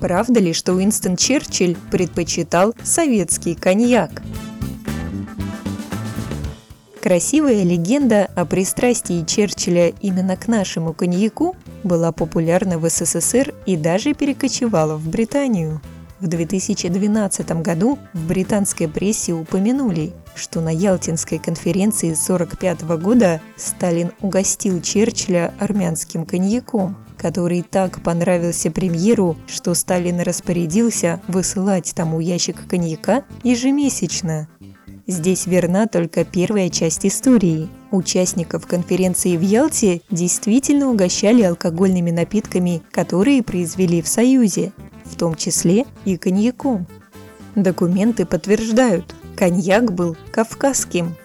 Правда ли, что Уинстон Черчилль предпочитал советский коньяк? Красивая легенда о пристрастии Черчилля именно к нашему коньяку была популярна в СССР и даже перекочевала в Британию. В 2012 году в британской прессе упомянули, что на Ялтинской конференции 1945 года Сталин угостил Черчилля армянским коньяком, который так понравился премьеру, что Сталин распорядился высылать тому ящик коньяка ежемесячно. Здесь верна только первая часть истории. Участников конференции в Ялте действительно угощали алкогольными напитками, которые произвели в Союзе, в том числе и коньяком. Документы подтверждают, коньяк был кавказским.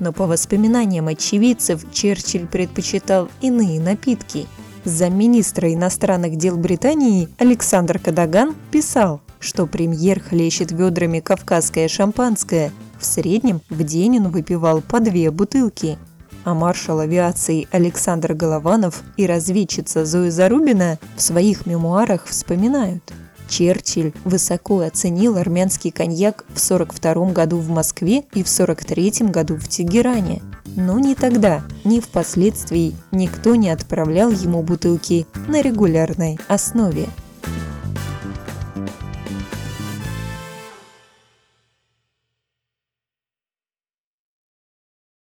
Но по воспоминаниям очевидцев Черчилль предпочитал иные напитки. Замминистра иностранных дел Британии Александр Кадаган писал, что премьер хлещет ведрами кавказское шампанское. В среднем в день он выпивал по две бутылки. А маршал авиации Александр Голованов и разведчица Зоя Зарубина в своих мемуарах вспоминают – Черчилль высоко оценил армянский коньяк в 1942 году в Москве и в 1943 году в Тегеране. Но ни тогда, ни впоследствии никто не отправлял ему бутылки на регулярной основе.